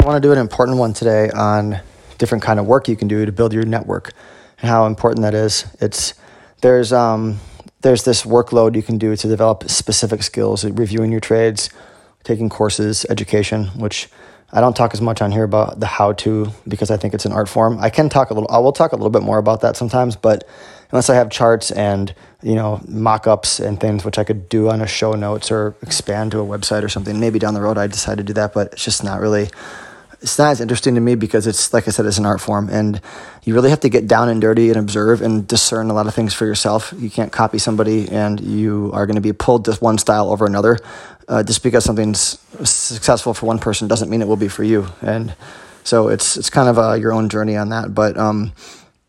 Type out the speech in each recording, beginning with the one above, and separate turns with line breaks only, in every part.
I want to do an important one today on different kind of work you can do to build your network and how important that is. It's there's um, there's this workload you can do to develop specific skills, reviewing your trades, taking courses, education, which I don't talk as much on here about the how to because I think it's an art form. I can talk a little, I will talk a little bit more about that sometimes, but unless I have charts and, you know, mock ups and things which I could do on a show notes or expand to a website or something, maybe down the road I decide to do that, but it's just not really it's not as interesting to me because it's like I said, it's an art form, and you really have to get down and dirty and observe and discern a lot of things for yourself. You can't copy somebody, and you are going to be pulled to one style over another. Uh, just because something's successful for one person doesn't mean it will be for you, and so it's it's kind of a, your own journey on that. But um,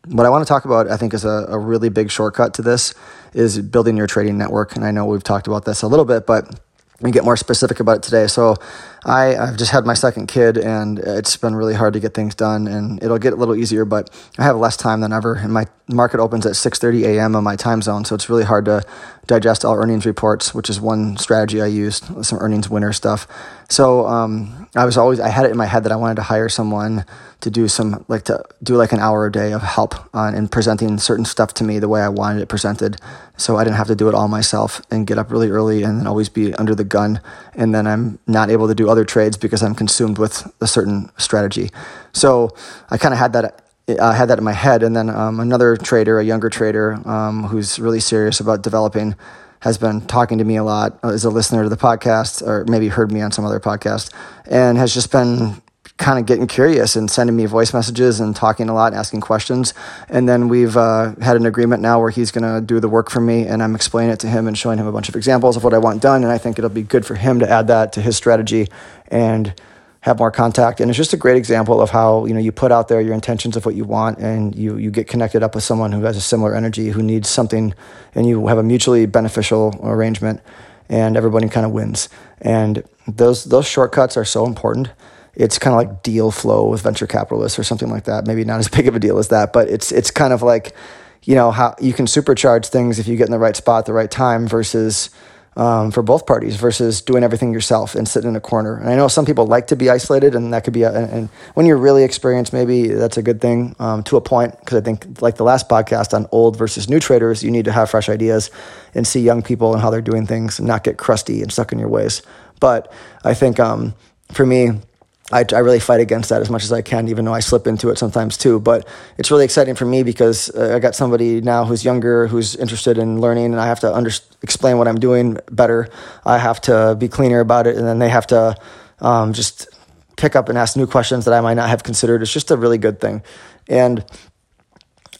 what I want to talk about, I think, is a, a really big shortcut to this is building your trading network. And I know we've talked about this a little bit, but and get more specific about it today. So, I, I've just had my second kid, and it's been really hard to get things done. And it'll get a little easier, but I have less time than ever. And my market opens at 6:30 a.m. on my time zone, so it's really hard to digest all earnings reports, which is one strategy I used, some earnings winner stuff. So um, I was always I had it in my head that I wanted to hire someone to do some like to do like an hour a day of help on in presenting certain stuff to me the way I wanted it presented, so I didn't have to do it all myself and get up really early and then always be under the gun, and then I'm not able to do other trades because I'm consumed with a certain strategy. So I kind of had that I had that in my head. And then um, another trader, a younger trader um, who's really serious about developing, has been talking to me a lot, uh, is a listener to the podcast, or maybe heard me on some other podcast, and has just been kind of getting curious and sending me voice messages and talking a lot, asking questions. And then we've uh, had an agreement now where he's going to do the work for me, and I'm explaining it to him and showing him a bunch of examples of what I want done. And I think it'll be good for him to add that to his strategy and have more contact. And it's just a great example of how, you know, you put out there your intentions of what you want and you, you get connected up with someone who has a similar energy, who needs something, and you have a mutually beneficial arrangement and everybody kind of wins. And those, those shortcuts are so important. It's kind of like deal flow with venture capitalists or something like that. Maybe not as big of a deal as that, but it's, it's kind of like, you know, how you can supercharge things if you get in the right spot the right time versus, um, for both parties versus doing everything yourself and sitting in a corner. And I know some people like to be isolated, and that could be, a, and, and when you're really experienced, maybe that's a good thing um, to a point. Because I think, like the last podcast on old versus new traders, you need to have fresh ideas and see young people and how they're doing things, and not get crusty and stuck in your ways. But I think um, for me, I, I really fight against that as much as I can, even though I slip into it sometimes too. But it's really exciting for me because uh, I got somebody now who's younger, who's interested in learning, and I have to under, explain what I'm doing better. I have to be cleaner about it, and then they have to um, just pick up and ask new questions that I might not have considered. It's just a really good thing. And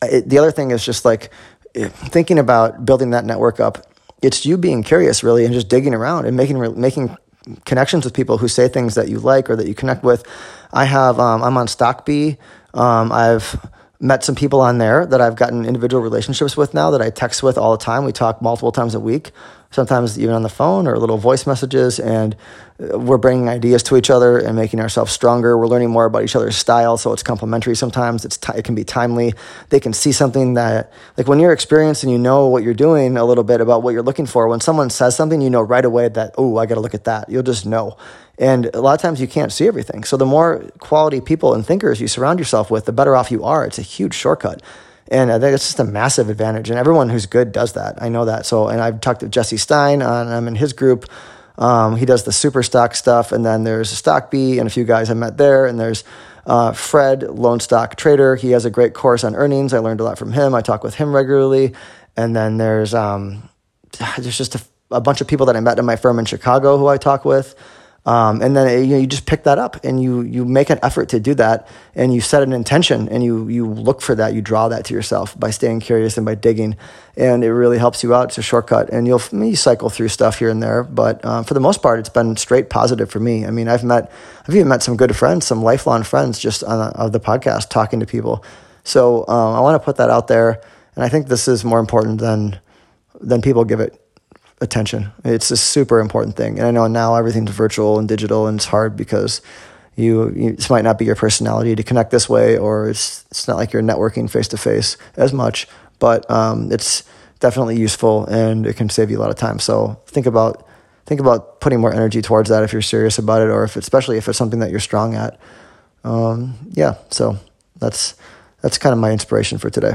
it, the other thing is just like thinking about building that network up. It's you being curious, really, and just digging around and making making connections with people who say things that you like or that you connect with. I have um, I'm on Stockbee. Um, I've met some people on there that I've gotten individual relationships with now that I text with all the time. We talk multiple times a week, sometimes even on the phone or little voice messages, and uh, we're bringing ideas to each other and making ourselves stronger. We're learning more about each other's style, so it's complementary. Sometimes it's t- it can be timely. They can see something that, like when you're experienced and you know what you're doing a little bit about what you're looking for. When someone says something, you know right away that oh, I got to look at that. You'll just know. And a lot of times you can't see everything. So the more quality people and thinkers you surround yourself with, the better off you are. It's a huge shortcut. And I think it's just a massive advantage. And everyone who's good does that. I know that. So, and I've talked to Jesse Stine, and I'm in his group. Um, he does the super stock stuff. And then there's Stockbee and a few guys I met there. And there's uh, Fred, Lone Stock Trader. He has a great course on earnings. I learned a lot from him. I talk with him regularly. And then there's, um, there's just a, a bunch of people that I met in my firm in Chicago who I talk with. Um, and then you, know, you just pick that up and you you make an effort to do that and you set an intention and you you look for that. You draw that to yourself by staying curious and by digging. And it really helps you out. It's a shortcut and you'll maybe cycle through stuff here and there. But um, for the most part it's been straight positive for me. I mean I've met I've even met some good friends some lifelong friends just on of the podcast talking to people. So um, I want to put that out there. And I think this is more important than than people give it attention. It's a super important thing. And I know now everything's virtual and digital, and it's hard because you, you this might not be your personality to connect this way, or it's it's not like you're networking face to face as much. But um, it's definitely useful, and it can save you a lot of time. So think about think about putting more energy towards that if you're serious about it, or if especially if it's something that you're strong at. um, yeah, so that's that's kind of my inspiration for today.